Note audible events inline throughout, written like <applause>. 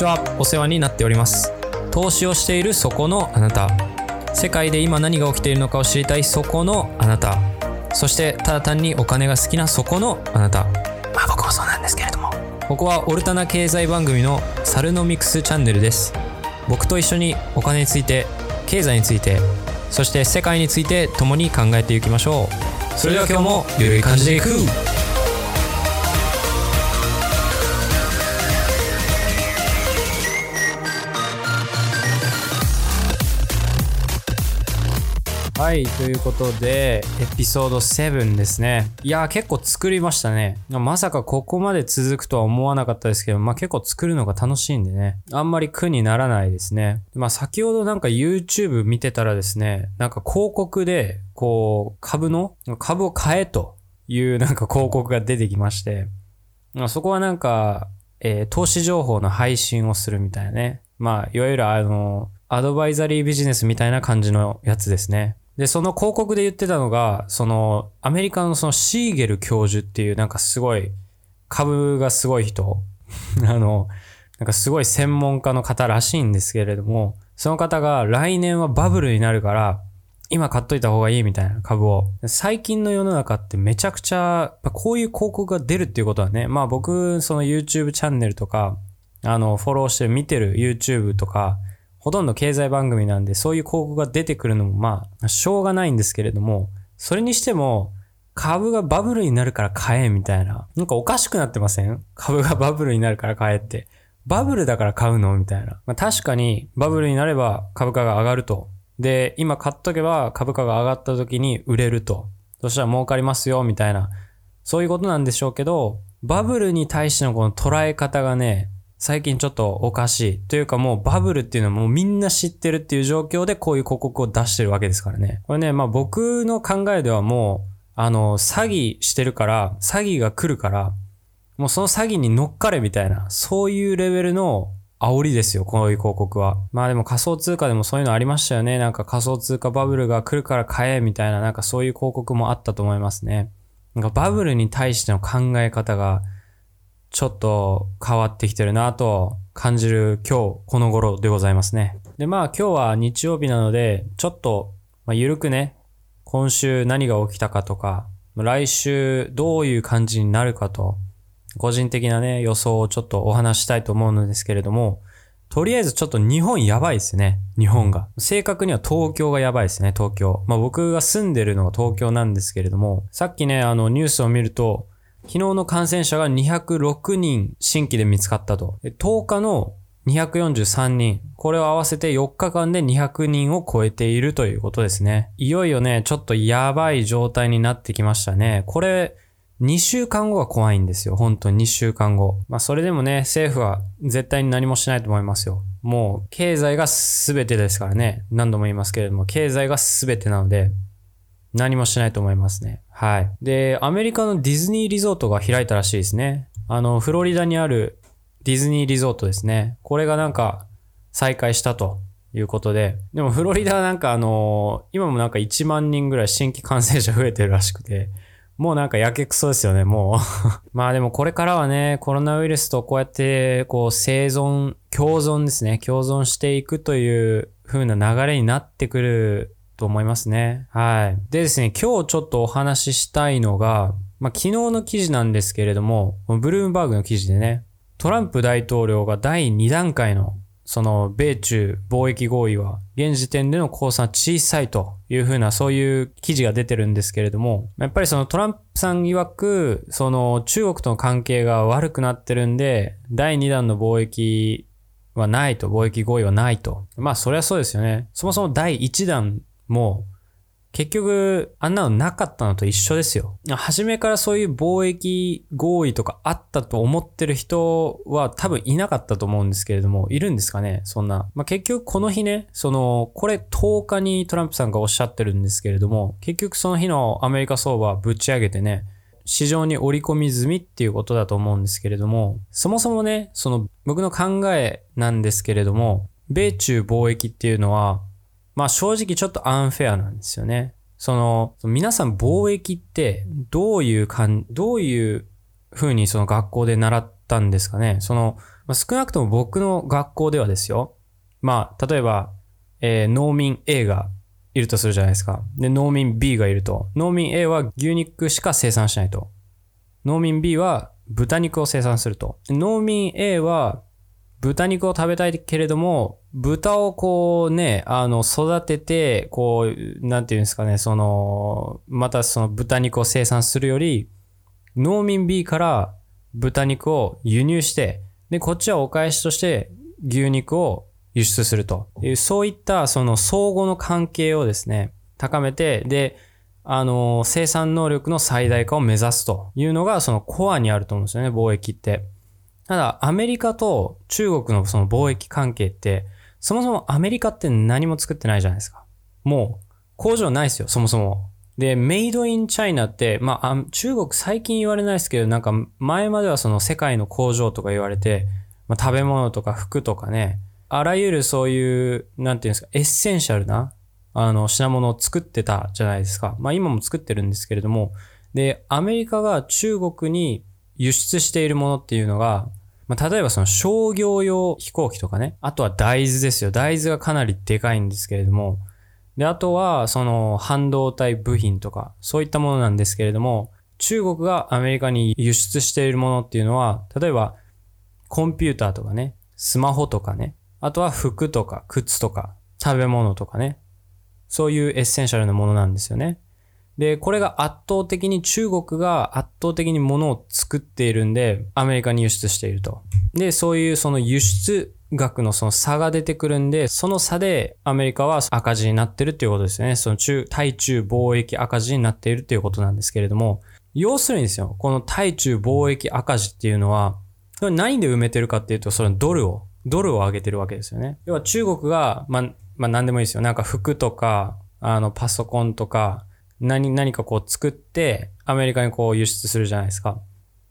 ちは。お世話になっております。投資をしているそこのあなた。世界で今何が起きているのかを知りたい。そこのあなた。そしてただ単にお金が好きなそこのあなた。まあ僕もそうなんですけれども。ここはオルタナ経済番組のサルノミクスチャンネルです。僕と一緒にお金について経済についてそして世界について共に考えていきましょう。それでは今日もゆるい感じでいくはい、ということで、エピソード7ですね。いやー、結構作りましたね。まさかここまで続くとは思わなかったですけど、まあ結構作るのが楽しいんでね。あんまり苦にならないですね。まあ先ほどなんか YouTube 見てたらですね、なんか広告で、こう、株の、株を買えというなんか広告が出てきまして、まあそこはなんか、えー投資情報の配信をするみたいなね。まあ、いわゆるあの、アドバイザリービジネスみたいな感じのやつですね。で、その広告で言ってたのが、その、アメリカのそのシーゲル教授っていうなんかすごい、株がすごい人、<laughs> あの、なんかすごい専門家の方らしいんですけれども、その方が来年はバブルになるから、今買っといた方がいいみたいな株を。最近の世の中ってめちゃくちゃ、こういう広告が出るっていうことはね、まあ僕、その YouTube チャンネルとか、あの、フォローして見てる YouTube とか、ほとんど経済番組なんで、そういう広告が出てくるのもまあ、しょうがないんですけれども、それにしても、株がバブルになるから買えみたいな。なんかおかしくなってません？株がバブルになるから買えって。バブルだから買うの？みたいな。まあ、確かにバブルになれば株価が上がると。で、今買っとけば株価が上がった時に売れると。そしたら儲かりますよみたいな。そういうことなんでしょうけど、バブルに対してのこの捉え方がね、最近ちょっとおかしい。というかもうバブルっていうのはもうみんな知ってるっていう状況でこういう広告を出してるわけですからね。これね、まあ僕の考えではもう、あの、詐欺してるから、詐欺が来るから、もうその詐欺に乗っかれみたいな、そういうレベルの煽りですよ、こういう広告は。まあでも仮想通貨でもそういうのありましたよね。なんか仮想通貨バブルが来るから買えみたいな、なんかそういう広告もあったと思いますね。なんかバブルに対しての考え方が、ちょっと変わってきてるなと感じる今日この頃でございますね。で、まあ今日は日曜日なので、ちょっと、まあ、ゆるくね、今週何が起きたかとか、来週どういう感じになるかと、個人的なね、予想をちょっとお話したいと思うのですけれども、とりあえずちょっと日本やばいですね。日本が。正確には東京がやばいですね、東京。まあ僕が住んでるのが東京なんですけれども、さっきね、あのニュースを見ると、昨日の感染者が206人新規で見つかったと。10日の243人。これを合わせて4日間で200人を超えているということですね。いよいよね、ちょっとやばい状態になってきましたね。これ、2週間後が怖いんですよ。本当に2週間後。まあそれでもね、政府は絶対に何もしないと思いますよ。もう経済が全てですからね。何度も言いますけれども、経済が全てなので、何もしないと思いますね。はい。で、アメリカのディズニーリゾートが開いたらしいですね。あの、フロリダにあるディズニーリゾートですね。これがなんか再開したということで。でもフロリダはなんかあの今もなんか1万人ぐらい新規感染者増えてるらしくて。もうなんかやけくそですよね、もう。<laughs> まあでもこれからはね、コロナウイルスとこうやって、こう生存、共存ですね。共存していくという風な流れになってくると思いますね。はい。でですね、今日ちょっとお話ししたいのが、まあ昨日の記事なんですけれども、ブルームバーグの記事でね、トランプ大統領が第2段階のその米中貿易合意は現時点での公算小さいというふうなそういう記事が出てるんですけれども、やっぱりそのトランプさん曰く、その中国との関係が悪くなってるんで、第2弾の貿易はないと、貿易合意はないと。まあそりゃそうですよね。そもそも第1弾もう結局、あんなのなかったのと一緒ですよ。初めからそういう貿易合意とかあったと思ってる人は多分いなかったと思うんですけれども、いるんですかね？そんな。まあ、結局この日ね、その、これ10日にトランプさんがおっしゃってるんですけれども、結局その日のアメリカ相場はぶち上げてね、市場に織り込み済みっていうことだと思うんですけれども、そもそもね、その僕の考えなんですけれども、米中貿易っていうのは、まあ正直ちょっとアンフェアなんですよね。その、皆さん貿易ってどういうかん、どういう風にその学校で習ったんですかね？その、まあ、少なくとも僕の学校ではですよ。まあ、例えば、えー、農民 A がいるとするじゃないですか。で、農民 B がいると。農民 A は牛肉しか生産しないと。農民 B は豚肉を生産すると。農民 A は豚肉を食べたいけれども、豚をこうね、あの、育てて、こう、なんていうんですかね、その、またその豚肉を生産するより、農民 B から豚肉を輸入して、で、こっちはお返しとして牛肉を輸出するという、そういったその相互の関係をですね、高めて、で、あの、生産能力の最大化を目指すというのがそのコアにあると思うんですよね、貿易って。ただ、アメリカと中国のその貿易関係って、そもそもアメリカって何も作ってないじゃないですか。もう、工場ないですよ、そもそも。で、 made in China って、まあ、中国最近言われないですけど、なんか前まではその世界の工場とか言われて、まあ、食べ物とか服とかね、あらゆるそういう、なんていうんですか、 essential な、あの、品物を作ってたじゃないですか。まあ今も作ってるんですけれども、で、アメリカが中国に輸出しているものっていうのが、まあ、例えばその商業用飛行機とかね、あとは大豆ですよ。大豆がかなりでかいんですけれども、で、あとはその半導体部品とか、そういったものなんですけれども、中国がアメリカに輸出しているものっていうのは、例えばコンピューターとかね、スマホとかね、あとは服とか靴とか食べ物とかね。そういうエッセンシャルなものなんですよね。で、これが圧倒的に中国が圧倒的に物を作っているんで、アメリカに輸出していると。で、そういうその輸出額のその差が出てくるんで、その差でアメリカは赤字になってるっていうことですよね。その中、対中貿易赤字になっているっていうことなんですけれども、要するにですよ、この対中貿易赤字っていうのは、何で埋めてるかっていうと、そのドルをドルを上げてるわけですよね。要は中国が、まあ、まあ何でもいいですよ。なんか服とか、あの、パソコンとか、何、何かこう作って、アメリカにこう輸出するじゃないですか。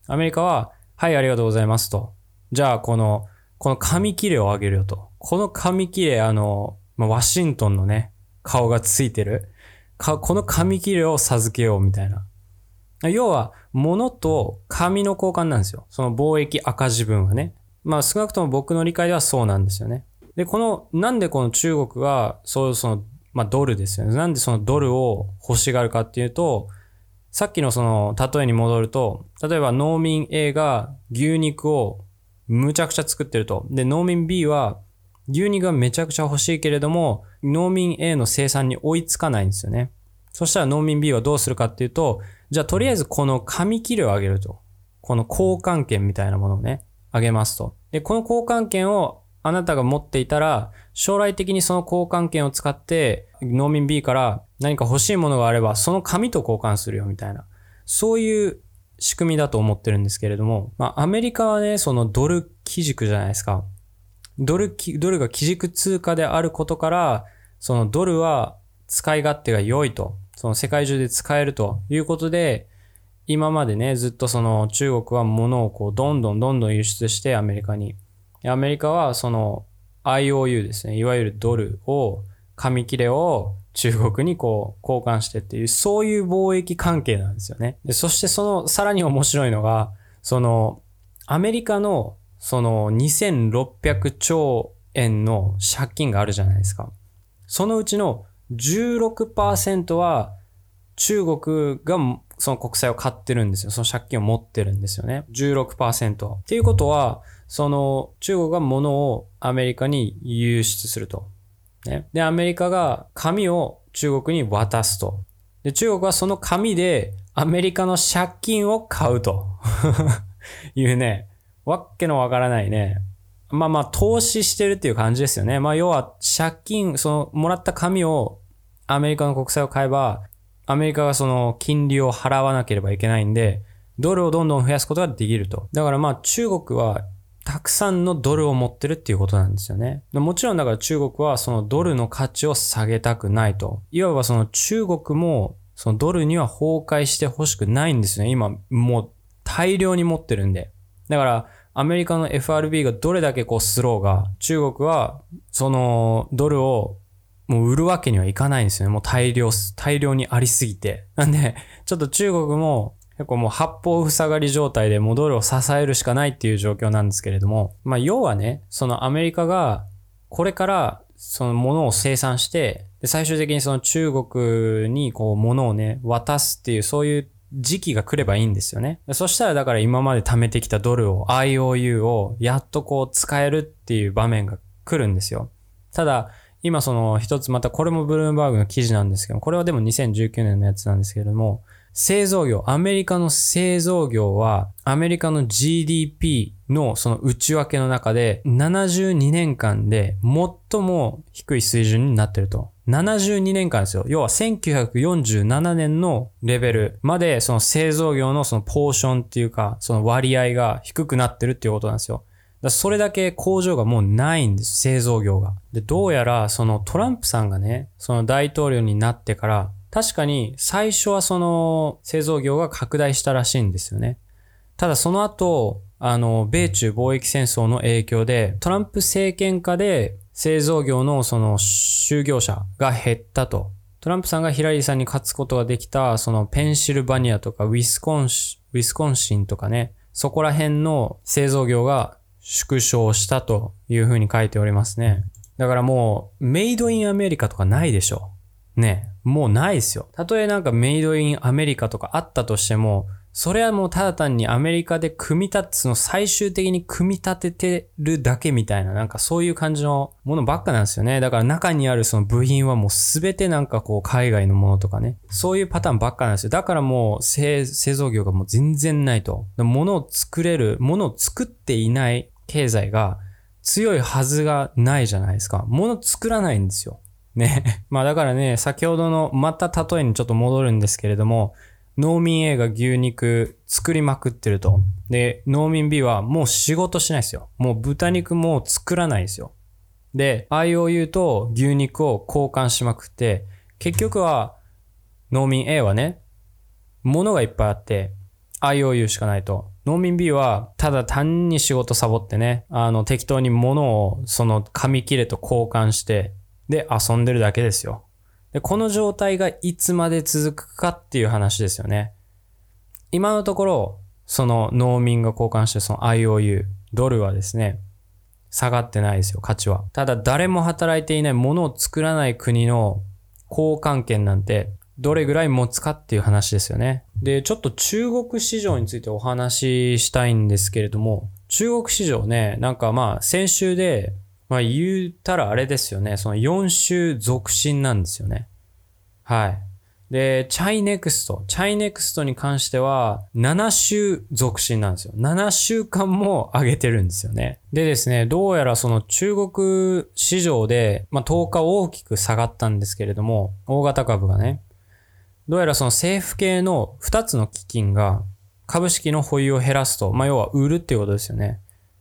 アメリカは、はい、ありがとうございますと。じゃあ、この、この紙切れをあげるよと。この紙切れ、あの、まあ、ワシントンのね、顔がついてる。か、この紙切れを授けようみたいな。要は、物と紙の交換なんですよ。その貿易赤字分はね。まあ少なくとも僕の理解ではそうなんですよね。で、この、なんでこの中国が、そうその、まあドルですよね。なんでそのドルを欲しがるかっていうと、さっきのその例えに戻ると、例えば農民 A が牛肉をむちゃくちゃ作ってると。で、農民 B は牛肉がめちゃくちゃ欲しいけれども、農民 A の生産に追いつかないんですよね。そしたら農民 B はどうするかっていうと、じゃあとりあえずこの紙切れをあげると。この交換権みたいなものをね。あげますと。で、この交換権をあなたが持っていたら、将来的にその交換権を使って、農民 B から何か欲しいものがあれば、その紙と交換するよみたいな。そういう仕組みだと思ってるんですけれども、まあ、アメリカはね、そのドル基軸じゃないですか。ドル、ドルが基軸通貨であることから、そのドルは使い勝手が良いと。その世界中で使えるということで、今までね、ずっとその中国は物をこうどんどんどんどん輸出してアメリカに。アメリカはその IOU ですね。いわゆるドルを、紙切れを中国にこう交換してっていう、そういう貿易関係なんですよね。でそしてそのさらに面白いのが、そのアメリカのその2600兆円の借金があるじゃないですか。そのうちの16%は中国がその国債を買ってるんですよ。その借金を持ってるんですよね。16%。っていうことは、その中国が物をアメリカに輸出すると。ね。で、アメリカが紙を中国に渡すと。で、中国はその紙でアメリカの借金を買うと <laughs> いうね、わけのわからないね。まあまあ、投資してるっていう感じですよね。まあ要は借金、そのもらった紙をアメリカの国債を買えば、アメリカがその金利を払わなければいけないんで、ドルをどんどん増やすことができると。だからまあ中国はたくさんのドルを持ってるっていうことなんですよね。もちろんだから中国はそのドルの価値を下げたくないと。いわばその中国もそのドルには崩壊してほしくないんですよね。今もう大量に持ってるんで。だからアメリカの FRB がどれだけこうスローが中国はそのドルをもう売るわけにはいかないんですよね。もう大量、大量にありすぎて。なんで、ちょっと中国も結構もう八方塞がり状態でもうドルを支えるしかないっていう状況なんですけれども、まあ要はね、そのアメリカがこれからそのものを生産して、で最終的にその中国にこう物をね、渡すっていうそういう時期が来ればいいんですよね。そしたらだから今まで貯めてきたドルを IOU をやっとこう使えるっていう場面が来るんですよ。ただ、今その一つまたこれもブルームバーグの記事なんですけど、これはでも2019年のやつなんですけれども、製造業、アメリカの製造業は、アメリカの GDP のその内訳の中で、72年間で最も低い水準になってると。72年間ですよ。要は1947年のレベルまでその製造業のそのポーションっていうか、その割合が低くなってるっていうことなんですよ。だそれだけ工場がもうないんです、製造業が。で、どうやらそのトランプさんがね、その大統領になってから、確かに最初はその製造業が拡大したらしいんですよね。ただその後、あの、米中貿易戦争の影響で、トランプ政権下で製造業のその就業者が減ったと。トランプさんがヒラリーさんに勝つことができた、そのペンシルバニアとかウィスコンシ、ウィスコンシンとかね、そこら辺の製造業が縮小したというふうに書いておりますね。だからもう、メイドインアメリカとかないでしょ。ね。もうないですよ。たとえなんかメイドインアメリカとかあったとしても、それはもうただ単にアメリカで組み立て、その最終的に組み立ててるだけみたいな、なんかそういう感じのものばっかなんですよね。だから中にあるその部品はもうすべてなんかこう海外のものとかね。そういうパターンばっかなんですよ。だからもう製造業がもう全然ないと。物を作れる、物を作っていない経済が強いはずがないじゃないですか。物作らないんですよ。ね。<laughs> まあだからね、先ほどのまた例えにちょっと戻るんですけれども、農民 A が牛肉作りまくってると。で、農民 B はもう仕事しないですよ。もう豚肉も作らないですよ。で、IOU と牛肉を交換しまくって、結局は農民 A はね、物がいっぱいあって、IOU しかないと。農民 B はただ単に仕事サボってね、あの適当に物をその紙切れと交換して、で遊んでるだけですよ。で、この状態がいつまで続くかっていう話ですよね。今のところ、その農民が交換してその IOU、ドルはですね、下がってないですよ、価値は。ただ誰も働いていないものを作らない国の交換権なんてどれぐらい持つかっていう話ですよね。で、ちょっと中国市場についてお話ししたいんですけれども、中国市場ね、なんかまあ先週でまあ言ったらあれですよね。その4週続伸なんですよね。はい。で、 ChiNext。ChiNext に関しては、7週続伸なんですよ。7週間も上げてるんですよね。でですね、どうやらその中国市場で、まあ10日大きく下がったんですけれども、大型株がね、どうやらその政府系の2つの基金が株式の保有を減らすと、まあ要は売るっていうことですよね。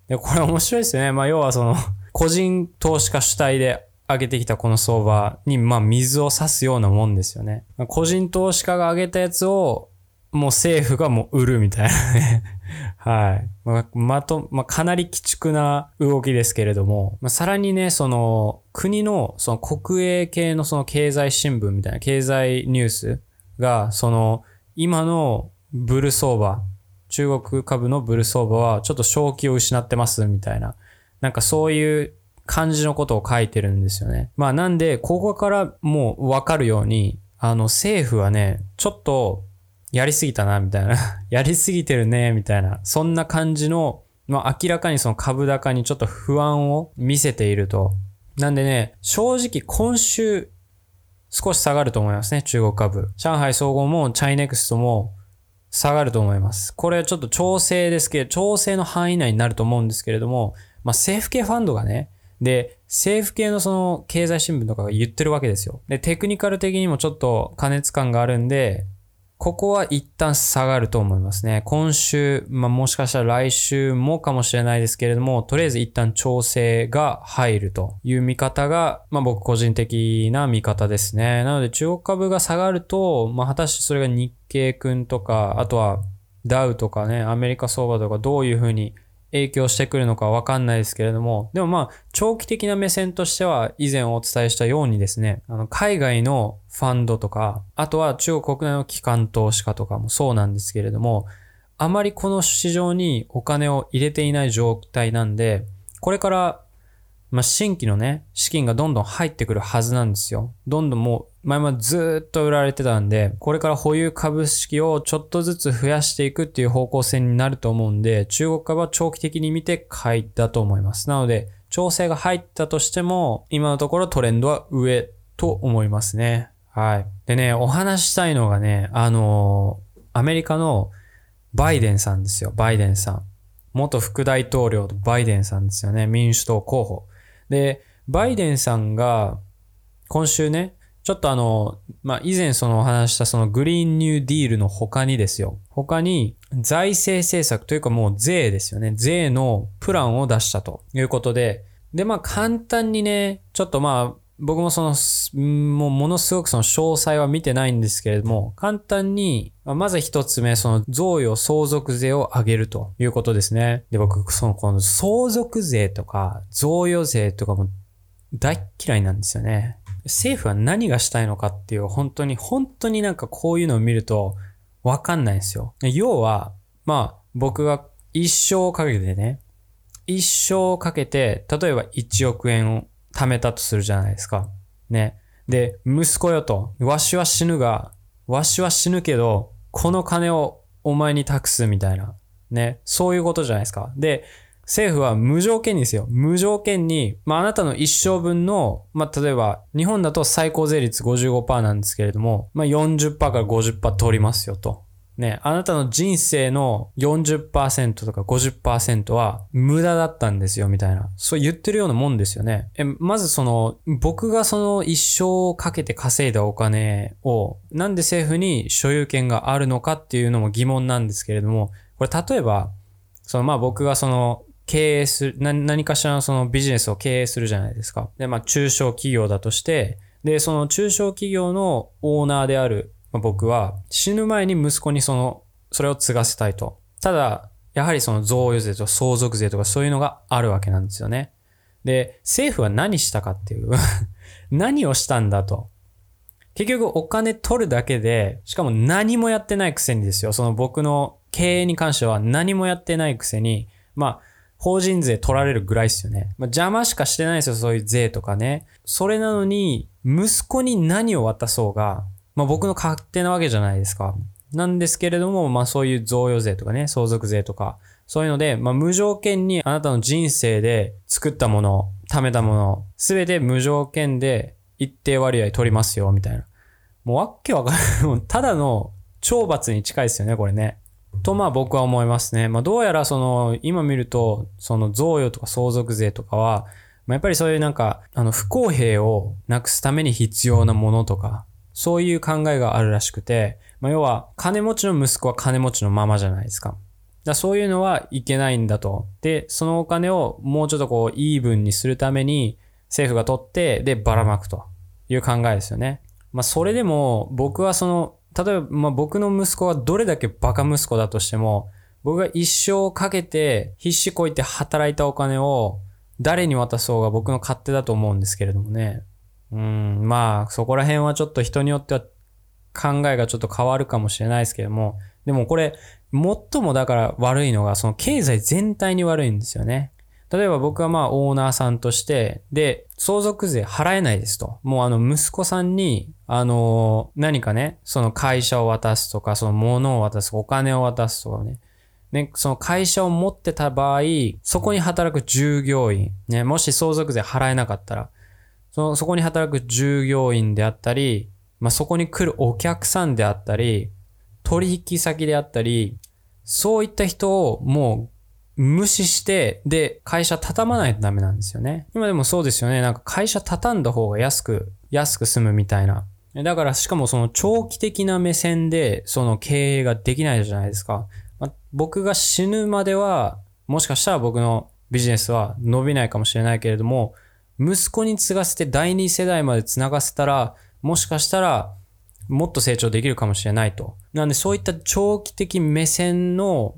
で、これ面白いですよね。まあ要はその個人投資家主体で上げてきたこの相場に、まあ水を差すようなもんですよね。個人投資家が上げたやつを、もう政府がもう売るみたいなね <laughs> はい。まあ、まと、まあ、かなり鬼畜な動きですけれども、まあ、さらにね、その、国の、その国営系のその経済新聞みたいな経済ニュースが、その、今のブル相場、中国株のブル相場はちょっと正気を失ってますみたいななんかそういう感じのことを書いてるんですよね。まあなんで、ここからもうわかるように、あの政府はね、ちょっとやりすぎたな、みたいな。<laughs> やりすぎてるね、みたいな。そんな感じの、まあ明らかにその株高にちょっと不安を見せていると。なんでね、正直今週少し下がると思いますね、中国株。上海総合もチャイネクストも下がると思います。これちょっと調整ですけど、調整の範囲内になると思うんですけれども、まあ、政府系ファンドがね、で、政府系のその経済新聞とかが言ってるわけですよ。で、テクニカル的にもちょっと加熱感があるんで、ここは一旦下がると思いますね。今週、まあ、もしかしたら来週もかもしれないですけれども、とりあえず一旦調整が入るという見方が、まあ、僕個人的な見方ですね。なので中国株が下がると、まあ、果たしてそれが日経君とか、あとはダウとかね、アメリカ相場とかどういうふうに影響してくるのかわかんないですけれども、でもまあ、長期的な目線としては、以前お伝えしたようにですね、あの、海外のファンドとか、あとは中国国内の機関投資家とかもそうなんですけれども、あまりこの市場にお金を入れていない状態なんで、これからまあ、新規のね、資金がどんどん入ってくるはずなんですよ。どんどんもう、前までずっと売られてたんで、これから保有株式をちょっとずつ増やしていくっていう方向性になると思うんで、中国株は長期的に見て買いだと思います。なので、調整が入ったとしても、今のところトレンドは上と思いますね。はい。でね、お話したいのがね、あのー、アメリカのバイデンさんですよ。バイデンさん。元副大統領のバイデンさんですよね。民主党候補。で、バイデンさんが今週ね、ちょっとあの、まあ、以前そのお話したそのグリーンニューディールの他にですよ。他に財政政策というかもう税ですよね。税のプランを出したということで、で、まあ簡単にね、ちょっとまあ僕もその、もうものすごくその詳細は見てないんですけれども、簡単に、まず一つ目、その贈与相続税を上げるということですね。で、僕、そのこの相続税とか贈与税とかも大嫌いなんですよね。政府は何がしたいのかっていう、本当に、本当になんかこういうのを見るとわかんないんですよ。要は、まあ、僕が一生かけてね、一生かけて、例えば1億円を貯めたとするじゃないですか。ね。で、息子よと、わしは死ぬが、わしは死ぬけど、この金をお前に託すみたいな。ね。そういうことじゃないですか。で、政府は無条件にですよ。無条件に、まあ、あなたの一生分の、まあ、例えば、日本だと最高税率55%なんですけれども、まあ、40%から50%取りますよと。ね、あなたの人生の40%とか50%は無駄だったんですよ、みたいな。そう言ってるようなもんですよね。え、まずその、僕がその一生をかけて稼いだお金を、なんで政府に所有権があるのかっていうのも疑問なんですけれども、これ例えば、そのまあ僕がその、経営する、何かしらのそのビジネスを経営するじゃないですか。で、まあ中小企業だとして、で、その中小企業のオーナーであるまあ、僕は死ぬ前に息子にその、それを継がせたいと。ただ、やはりその贈与税とか相続税とかそういうのがあるわけなんですよね。で、政府は何したかっていう <laughs> 何をしたんだと。結局お金取るだけで、しかも何もやってないくせにですよ。その僕の経営に関しては何もやってないくせに、まあ、法人税取られるぐらいですよね。まあ、邪魔しかしてないですよ、そういう税とかね。それなのに、息子に何を渡そうが、まあ僕の勝手なわけじゃないですか。なんですけれども、まあそういう贈与税とかね、相続税とか、そういうので、まあ無条件にあなたの人生で作ったもの、貯めたもの、すべて無条件で一定割合取りますよ、みたいな。もうわけわかんない。ただの懲罰に近いですよね、これね。とまあ僕は思いますね。まあどうやらその、今見ると、その贈与とか相続税とかは、まあ、やっぱりそういうなんか、あの不公平をなくすために必要なものとか、そういう考えがあるらしくて、まあ、要は、金持ちの息子は金持ちのままじゃないですか。だそういうのはいけないんだと。で、そのお金をもうちょっとこう、イーブンにするために、政府が取って、で、ばらまくという考えですよね。まあ、それでも、僕はその、例えば、まあ、僕の息子はどれだけバカ息子だとしても、僕が一生かけて必死こいて働いたお金を誰に渡そうが僕の勝手だと思うんですけれどもね。うん、まあ、そこら辺はちょっと人によっては考えがちょっと変わるかもしれないですけども、でもこれ、最もだから悪いのが、その経済全体に悪いんですよね。例えば僕はまあオーナーさんとして、で、相続税払えないですと。もうあの息子さんに、あの何かね、その会社を渡すとか、その物を渡す、お金を渡すとかね。ね、その会社を持ってた場合、そこに働く従業員、ね、もし相続税払えなかったら、その、そこに働く従業員であったり、まあ、そこに来るお客さんであったり、取引先であったり、そういった人をもう無視して、で、会社畳まないとダメなんですよね。今でもそうですよね。なんか会社畳んだ方が安く、安く済むみたいな。だからしかもその長期的な目線でその経営ができないじゃないですか。まあ、僕が死ぬまでは、もしかしたら僕のビジネスは伸びないかもしれないけれども、息子に継がせて第二世代まで繋がせたら、もしかしたら、もっと成長できるかもしれないと。なんでそういった長期的目線の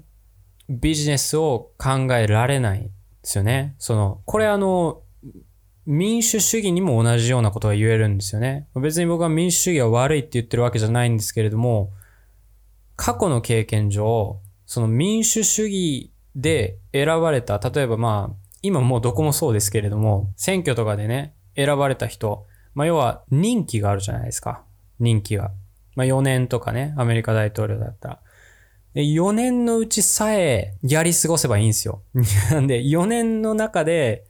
ビジネスを考えられないですよね。その、これあの、民主主義にも同じようなことが言えるんですよね。別に僕は民主主義は悪いって言ってるわけじゃないんですけれども、過去の経験上、その民主主義で選ばれた、例えばまあ、今もうどこもそうですけれども、選挙とかでね、選ばれた人、まあ要は任期があるじゃないですか。任期が。まあ4年とかね、アメリカ大統領だったら。で4年のうちさえやり過ごせばいいんですよ。<laughs> なんで4年の中で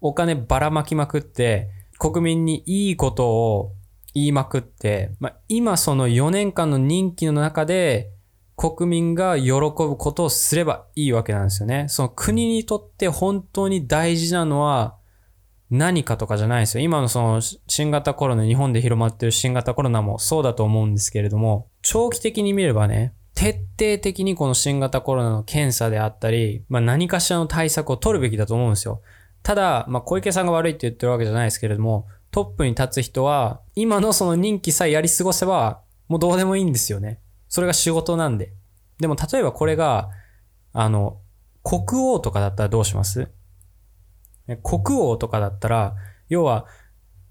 お金ばらまきまくって、国民にいいことを言いまくって、まあ、今その4年間の任期の中で国民が喜ぶことをすればいいわけなんですよね。その国にとって本当に大事なのは何かとかじゃないですよ。今のその新型コロナ、日本で広まってる新型コロナもそうだと思うんですけれども、長期的に見ればね、徹底的にこの新型コロナの検査であったり、まあ何かしらの対策を取るべきだと思うんですよ。ただ、まあ小池さんが悪いって言ってるわけじゃないですけれども、トップに立つ人は、今のその任期さえやり過ごせば、もうどうでもいいんですよね。それが仕事なんで。でも例えばこれが、あの、国王とかだったらどうします？国王とかだったら、要は、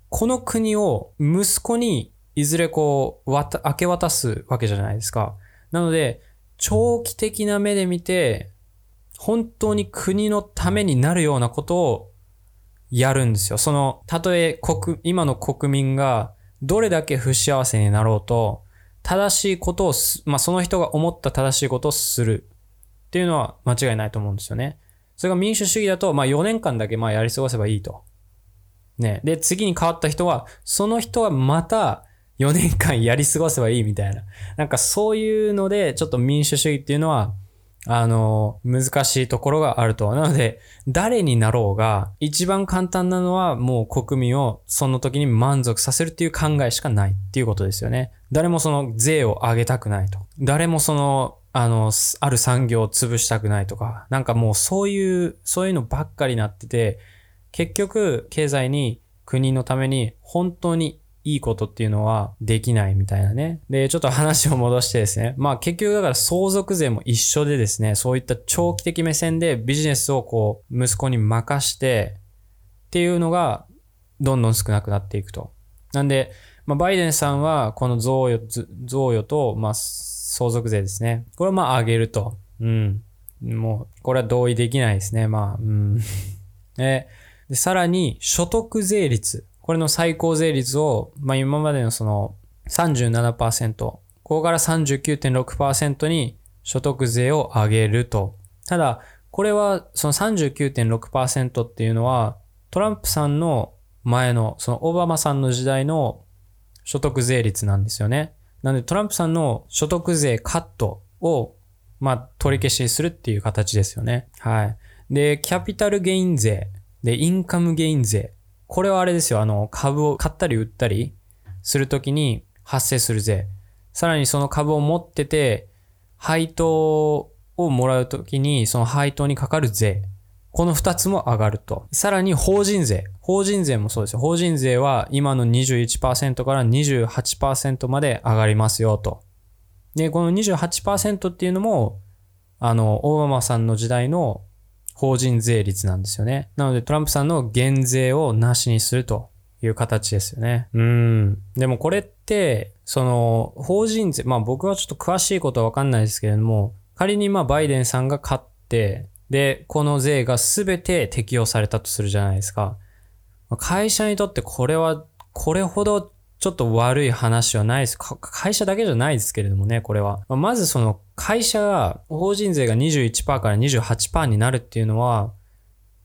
この国を息子にいずれこう、わた、明け渡すわけじゃないですか。なので、長期的な目で見て、本当に国のためになるようなことをやるんですよ。その、たとえ国、今の国民がどれだけ不幸せになろうと、正しいことをまあ、その人が思った正しいことをするっていうのは間違いないと思うんですよね。それが民主主義だと、まあ、4年間だけまあやり過ごせばいいと。ね。で、次に変わった人は、その人はまた4年間やり過ごせばいいみたいな。なんかそういうので、ちょっと民主主義っていうのは、あの、難しいところがあると。なので、誰になろうが、一番簡単なのはもう国民をその時に満足させるっていう考えしかないっていうことですよね。誰もその税を上げたくないと。誰もそのあの、ある産業を潰したくないとか、なんかもうそういう、そういうのばっかりなってて、結局、経済に、国のために、本当にいいことっていうのはできないみたいなね。で、ちょっと話を戻してですね。<laughs> まあ結局だから相続税も一緒でですね、そういった長期的目線でビジネスをこう、息子に任して、っていうのが、どんどん少なくなっていくと。なんで、まあ、バイデンさんは、この贈与、贈与と、まあ、相続税ですね。これはまあ上げると。うん。もう、これは同意できないですね。まあ、うん。え <laughs> で、さらに、所得税率。これの最高税率を、まあ今までのその37%、ここから39.6%に所得税を上げると。ただ、これはその39.6%っていうのは、トランプさんの前の、そのオバマさんの時代の所得税率なんですよね。なのでトランプさんの所得税カットを、まあ、取り消しするっていう形ですよね。はい。で、キャピタルゲイン税。で、インカムゲイン税。これはあれですよ。あの、株を買ったり売ったりするときに発生する税。さらにその株を持ってて、配当をもらうときに、その配当にかかる税。この二つも上がると。さらに法人税。法人税もそうですよ。法人税は今の21%から28%まで上がりますよと。で、この28%っていうのも、あの、オバマさんの時代の法人税率なんですよね。なのでトランプさんの減税をなしにするという形ですよね。うん。でもこれって、その、法人税、まあ僕はちょっと詳しいことはわかんないですけれども、仮にまあバイデンさんが勝って、で、この税が全て適用されたとするじゃないですか。会社にとってこれは、これほどちょっと悪い話はないです。会社だけじゃないですけれどもね、これは。まずその会社が、法人税が21%から28%になるっていうのは、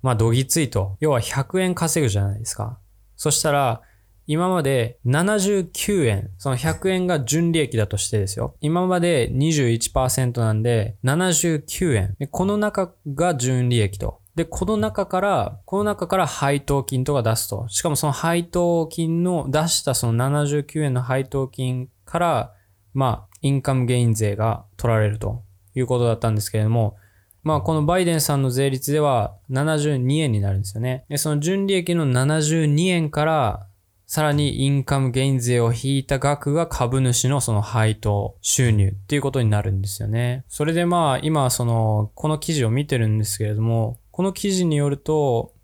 まあ、どぎついと。要は100円稼ぐじゃないですか。そしたら、今まで79円、その100円が純利益だとしてですよ。今まで21%なんで79円。この中が純利益と。で、この中から、この中から配当金とか出すと。しかもその配当金の出したその79円の配当金から、まあ、インカムゲイン税が取られるということだったんですけれども、まあ、このバイデンさんの税率では72円になるんですよね。で、その純利益の72円からさらにインカム減税を引いた額が株主のその配当収入っていうことになるんですよね。それでまあ今その、この記事を見てるんですけれども、この記事によると、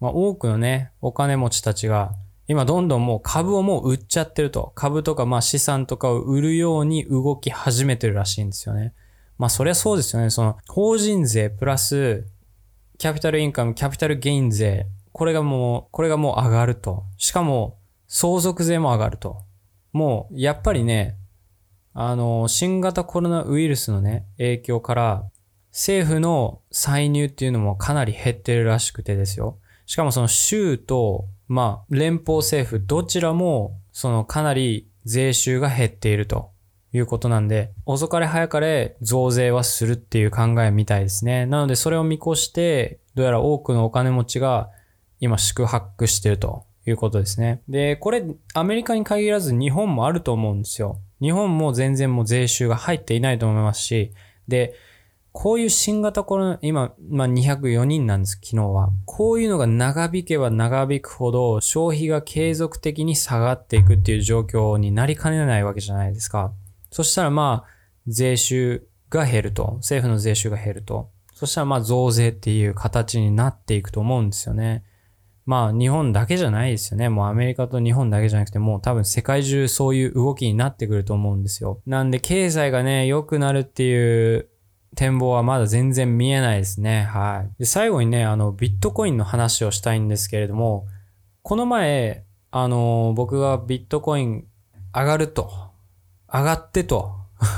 まあ多くのね、お金持ちたちが今どんどんもう株をもう売っちゃってると。株とかまあ資産とかを売るように動き始めてるらしいんですよね。まあそりゃそうですよね。その法人税プラスキャピタルインカム、キャピタルゲイン税。これがもう、これがもう上がると。しかも相続税も上がると。もうやっぱりね、あの、新型コロナウイルスのね、影響から政府の歳入っていうのもかなり減ってるらしくてですよ。しかもその州とまあ、連邦政府どちらも、そのかなり税収が減っているということなんで、遅かれ早かれ増税はするっていう考えみたいですね。なのでそれを見越して、どうやら多くのお金持ちが今宿泊してるということですね。で、これアメリカに限らず日本もあると思うんですよ。日本も全然もう税収が入っていないと思いますし、で、こういう新型コロナ、今、まあ、204人なんです、昨日は。こういうのが長引けば長引くほど消費が継続的に下がっていくっていう状況になりかねないわけじゃないですか。そしたらまあ、税収が減ると。政府の税収が減ると。そしたらまあ増税っていう形になっていくと思うんですよね。まあ日本だけじゃないですよね。もうアメリカと日本だけじゃなくてもう多分世界中そういう動きになってくると思うんですよ。なんで経済がね、良くなるっていう展望はまだ全然見えないですね。はい。で、最後にね、あの、ビットコインの話をしたいんですけれども、この前、あの、僕がビットコイン上がると、上がってと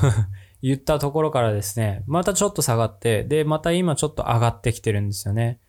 <laughs> 言ったところからですね、またちょっと下がって、で、また今ちょっと上がってきてるんですよね。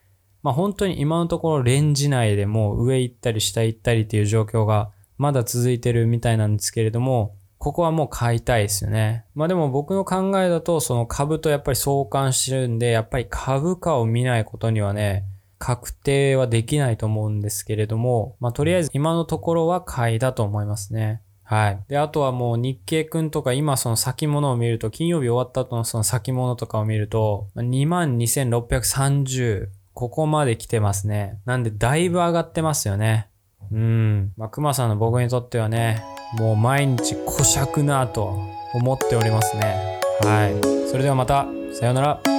まあ本当に今のところレンジ内でも上行ったり下行ったりっていう状況がまだ続いてるみたいなんですけれども、ここはもう買いたいですよね。まあでも僕の考えだと、その株とやっぱり相関してるんで、やっぱり株価を見ないことにはね、確定はできないと思うんですけれども、まあとりあえず今のところは買いだと思いますね。はい。で、あとはもう日経くんとか今その先物を見ると、金曜日終わった後のその先物とかを見ると、22,630、ここまで来てますね。なんでだいぶ上がってますよね。うん。まあ、熊さんの僕にとってはね、もう毎日こしゃくなと思っておりますね。はい。それではまた、さようなら。